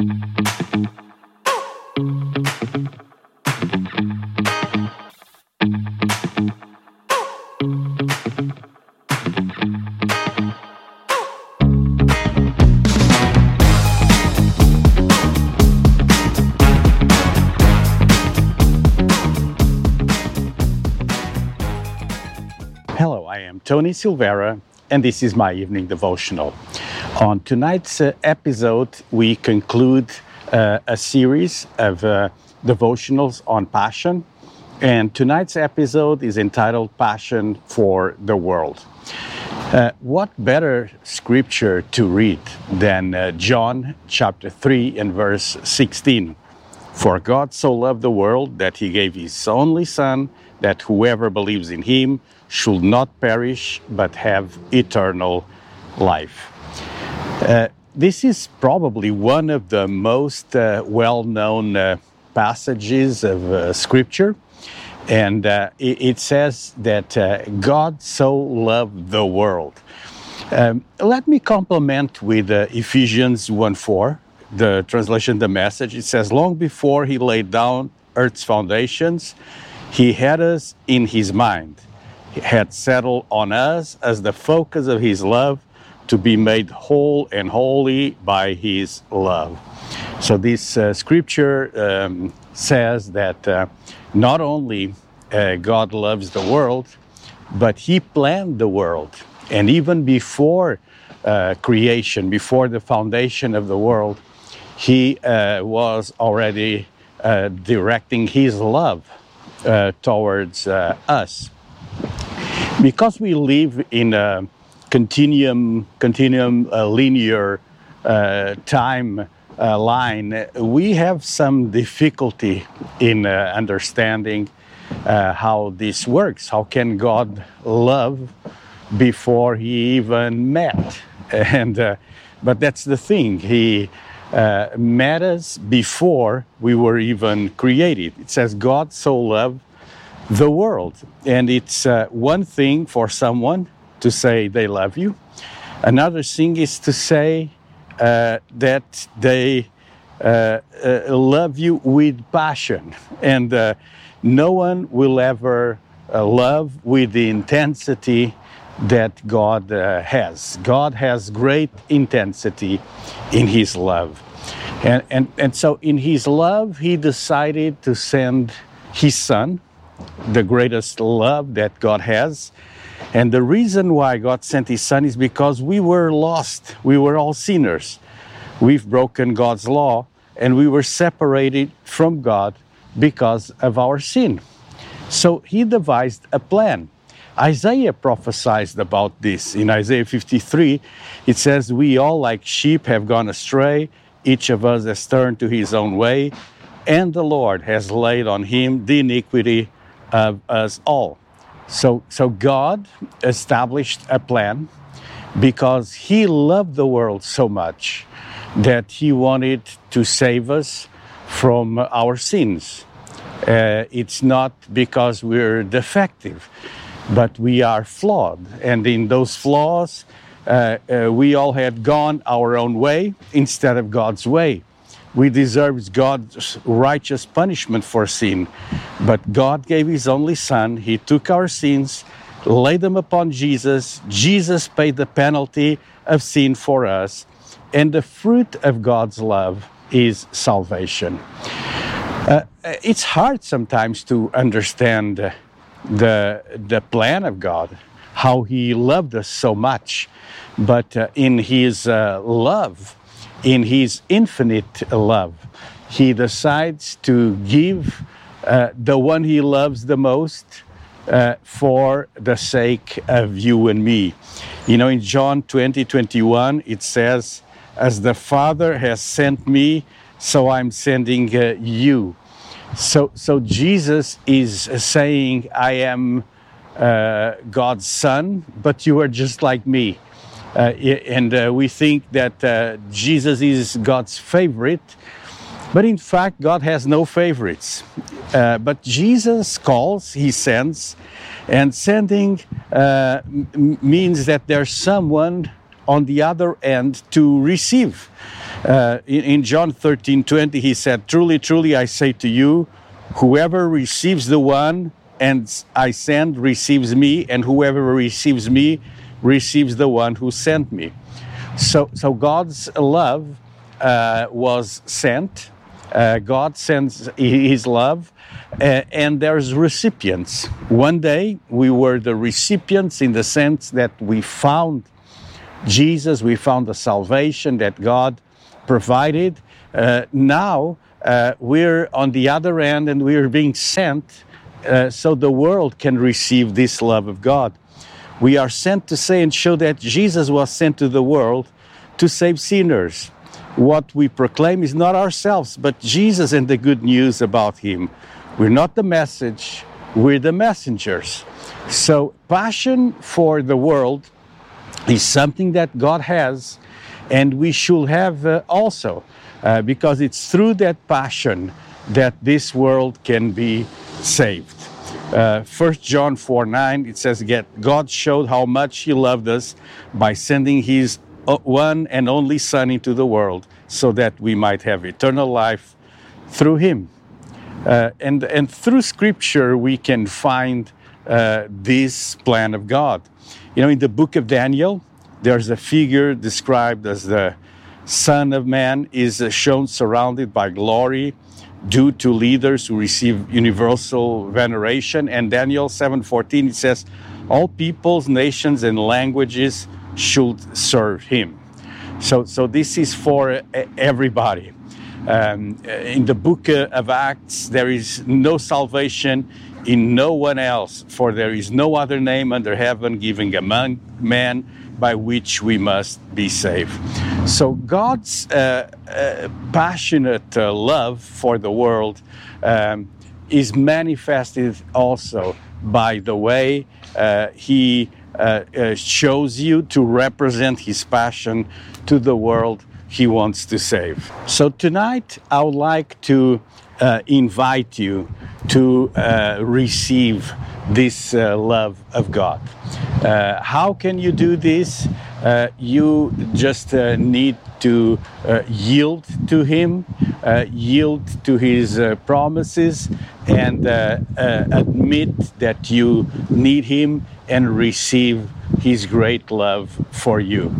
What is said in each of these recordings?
Hello, I am Tony Silvera, and this is my evening devotional. On tonight's uh, episode, we conclude uh, a series of uh, devotionals on passion, and tonight's episode is entitled Passion for the World. Uh, what better scripture to read than uh, John chapter 3 and verse 16? For God so loved the world that he gave his only Son, that whoever believes in him should not perish but have eternal life. Uh, this is probably one of the most uh, well known uh, passages of uh, Scripture. And uh, it, it says that God so loved the world. Um, let me complement with Ephesians 1 4 the translation, the message, it says, Long before he laid down earth's foundations, he had us in his mind. He had settled on us as the focus of his love to be made whole and holy by his love. So, this uh, scripture um, says that uh, not only uh, God loves the world, but he planned the world. And even before uh, creation, before the foundation of the world, he uh, was already uh, directing his love towards us. Because we live in a continuum, continuum uh, linear uh, time line, we have some difficulty in understanding how this works. How can God love before he even met? And but that's the thing. He uh, met us before we were even created. It says, God so loved the world. And it's uh, one thing for someone to say they love you, another thing is to say uh, that they uh, uh, love you with passion. And uh, no one will ever love with the intensity that God uh, has. God has great intensity in His love. And, and, and so, in His love, He decided to send His Son, the greatest love that God has. And the reason why God sent His Son is because we were lost. We were all sinners. We've broken God's law and we were separated from God because of our sin. So He devised a plan Isaiah prophesied about this. In Isaiah 53, it says, We all, like sheep, have gone astray. Each of us has turned to his own way, and the Lord has laid on him the iniquity of us all. So, so God established a plan because he loved the world so much that he wanted to save us from our sins. Uh, it's not because we're defective but we are flawed. And in those flaws, uh, uh, we all had gone our own way instead of God's way. We deserved God's righteous punishment for sin, but God gave His only Son. He took our sins, laid them upon Jesus. Jesus paid the penalty of sin for us, and the fruit of God's love is salvation. Uh, it's hard sometimes to understand the, the plan of God, how He loved us so much. But uh, in His uh, love, in His infinite love, He decides to give uh, the one He loves the most uh, for the sake of you and me. You know, in John 20 21, it says, As the Father has sent me, so I'm sending uh, you. So, so Jesus is saying, I am uh, God's son, but you are just like me. Uh, and uh, we think that uh, Jesus is God's favorite, but in fact, God has no favorites. Uh, but Jesus calls, He sends, and sending uh, means that there's someone on the other end to receive. Uh, in, in John 13 20, he said, Truly, truly, I say to you, whoever receives the one and I send receives me, and whoever receives me receives the one who sent me. So, so God's love uh, was sent. Uh, God sends His love, uh, and there's recipients. One day we were the recipients in the sense that we found Jesus, we found the salvation that God provided. Uh, now uh, we're on the other end, and we are being sent uh, so the world can receive this love of God. We are sent to say and show that Jesus was sent to the world to save sinners. What we proclaim is not ourselves, but Jesus and the good news about Him. We're not the message, we're the messengers. So, passion for the world is something that God has, and we should have uh, also, uh, because it's through that passion that this world can be saved. Uh, John 4 9, it says, God showed how much He loved us by sending His uh, one and only Son into the world so that we might have eternal life through Him. Uh, and, and through Scripture, we can find uh, this plan of God. You know, in the book of Daniel, there's a figure described as the Son of Man is uh, shown surrounded by glory due to leaders who receive universal veneration. And Daniel 7:14 it says, "All peoples, nations, and languages should serve him." So, so this is for everybody. Um, in the book of Acts, there is no salvation in no one else, for there is no other name under heaven given among men by which we must be saved. So God's uh, uh, passionate uh, love for the world um, is manifested also by the way uh, He uh, uh, shows you to represent His passion to the world He wants to save. So tonight I would like to invite you to receive this love of God. Uh, how can you do this? Uh, you just uh, need to uh, yield to Him, uh, yield to His uh, promises, and admit that you need Him and receive His great love for you.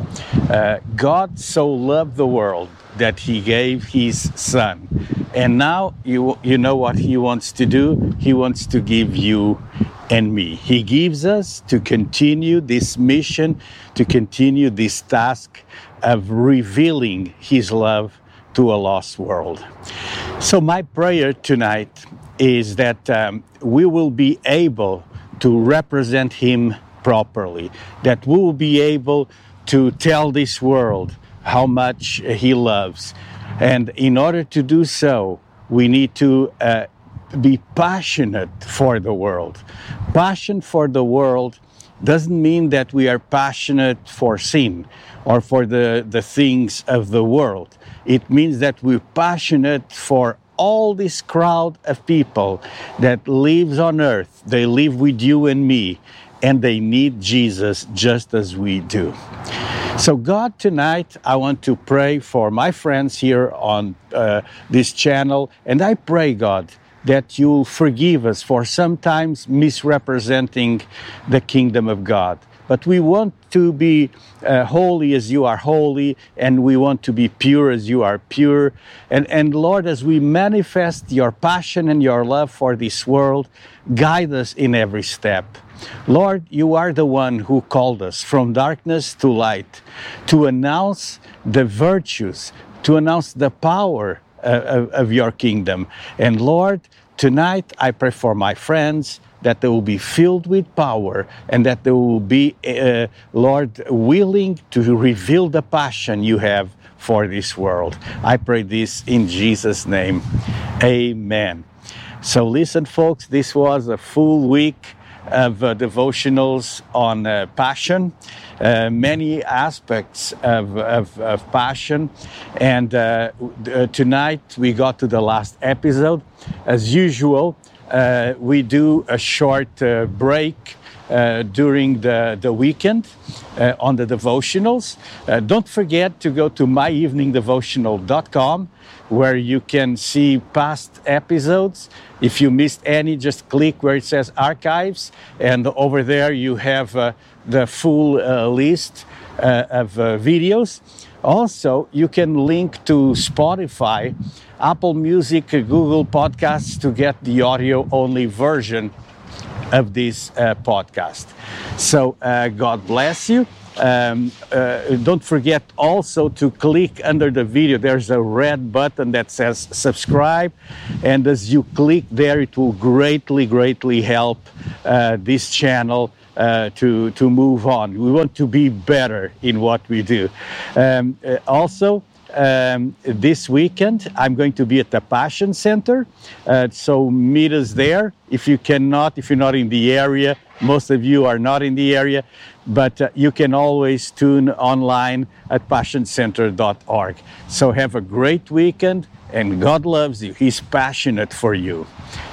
God so loved the world that He gave His Son. And now you, you know what He wants to do? He wants to give you and me. He gives us to continue this mission, to continue this task of revealing His love to a lost world. So, my prayer tonight is that um, we will be able to represent Him properly, that we will be able to tell this world how much He loves. And in order to do so, we need to uh, be passionate for the world. Passion for the world doesn't mean that we are passionate for sin or for the, the things of the world. It means that we're passionate for all this crowd of people that lives on earth. They live with you and me, and they need Jesus just as we do. So, God, tonight I want to pray for my friends here on uh, this channel, and I pray, God, that you'll forgive us for sometimes misrepresenting the kingdom of God. But we want to be uh, holy as you are holy, and we want to be pure as you are pure. And, and Lord, as we manifest your passion and your love for this world, guide us in every step. Lord, you are the one who called us from darkness to light to announce the virtues, to announce the power of, of your kingdom. And Lord, tonight I pray for my friends that they will be filled with power and that they will be, uh, Lord, willing to reveal the passion you have for this world. I pray this in Jesus' name. Amen. So, listen, folks, this was a full week of uh, devotionals on uh, passion, uh, many aspects of, of, of passion. And uh, uh, tonight we got to the last episode. As usual, uh, we do a short break uh, during the, the weekend uh, on the devotionals. Uh, don't forget to go to myeveningdevotional.com where you can see past episodes. If you missed any, just click where it says archives, and over there you have uh, the full uh, list uh, of videos. Also, you can link to Spotify, Apple Music, Google Podcasts to get the audio only version of this uh, podcast. So, uh, God bless you. Um, uh, don't forget also to click under the video. There's a red button that says subscribe, and as you click there, it will greatly, greatly help uh, this channel uh, to to move on. We want to be better in what we do. Um, uh, also. Um, this weekend, I'm going to be at the Passion Center. Uh, so meet us there. If you cannot, if you're not in the area, most of you are not in the area, but uh, you can always tune online at passioncenter.org. So have a great weekend, and God loves you. He's passionate for you.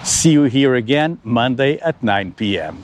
See you here again Monday at 9 p.m.